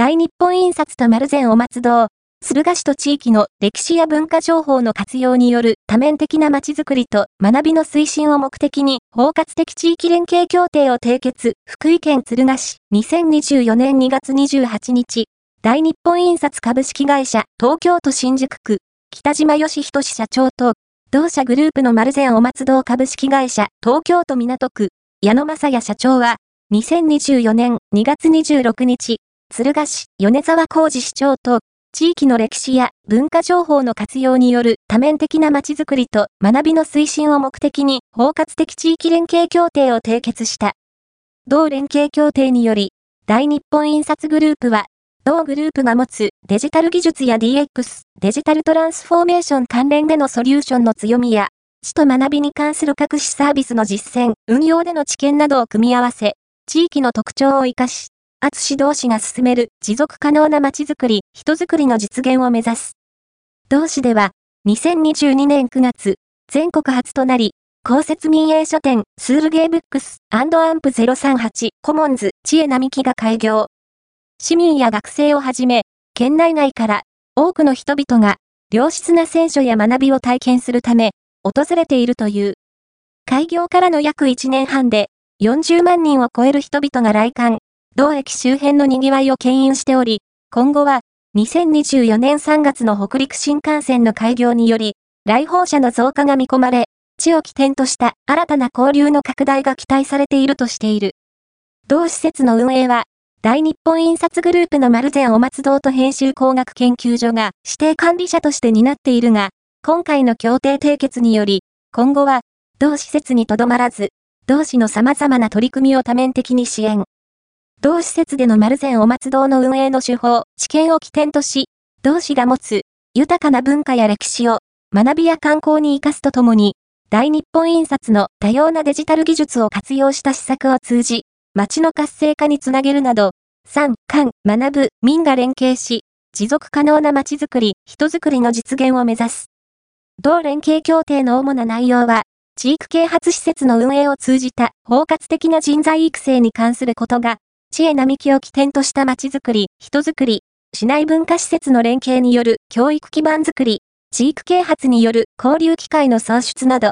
大日本印刷と丸善お松堂、鶴ヶ市と地域の歴史や文化情報の活用による多面的な街づくりと学びの推進を目的に包括的地域連携協定を締結、福井県鶴ヶ市、2024年2月28日、大日本印刷株式会社、東京都新宿区、北島義人社長と、同社グループの丸善お松堂株式会社、東京都港区、矢野正也社長は、2024年2月26日、鶴ヶ市、米沢浩二市長と、地域の歴史や文化情報の活用による多面的な街づくりと学びの推進を目的に包括的地域連携協定を締結した。同連携協定により、大日本印刷グループは、同グループが持つデジタル技術や DX、デジタルトランスフォーメーション関連でのソリューションの強みや、知と学びに関する各種サービスの実践、運用での知見などを組み合わせ、地域の特徴を活かし、厚指導士が進める持続可能な街づくり、人づくりの実現を目指す。同市では、2022年9月、全国初となり、公設民営書店、 TSURUGA BOOKS アンプ038 COMMONS、ちえなみきが開業。市民や学生をはじめ、県内外から多くの人々が良質な選書や学びを体験するため、訪れているという。開業からの約1年半で、40万人を超える人々が来館、同駅周辺の賑わいを牽引しており、今後は、2024年3月の北陸新幹線の開業により、来訪者の増加が見込まれ、地を起点とした新たな交流の拡大が期待されているとしている。同施設の運営は、大日本印刷グループの丸善お松堂と編集工学研究所が指定管理者として担っているが、今回の協定締結により、今後は、同施設にとどまらず、同市の様々な取り組みを多面的に支援。同施設での丸善お松堂の運営の手法、知見を起点とし、同市が持つ豊かな文化や歴史を学びや観光に活かすとともに、大日本印刷の多様なデジタル技術を活用した施策を通じ、街の活性化につなげるなど、産、官、学ぶ、民が連携し、持続可能な街づくり、人づくりの実現を目指す。同連携協定の主な内容は、地域啓発施設の運営を通じた包括的な人材育成に関することが、知恵並木を起点とした街づくり、人づくり、市内文化施設の連携による教育基盤づくり、地域啓発による交流機会の創出など、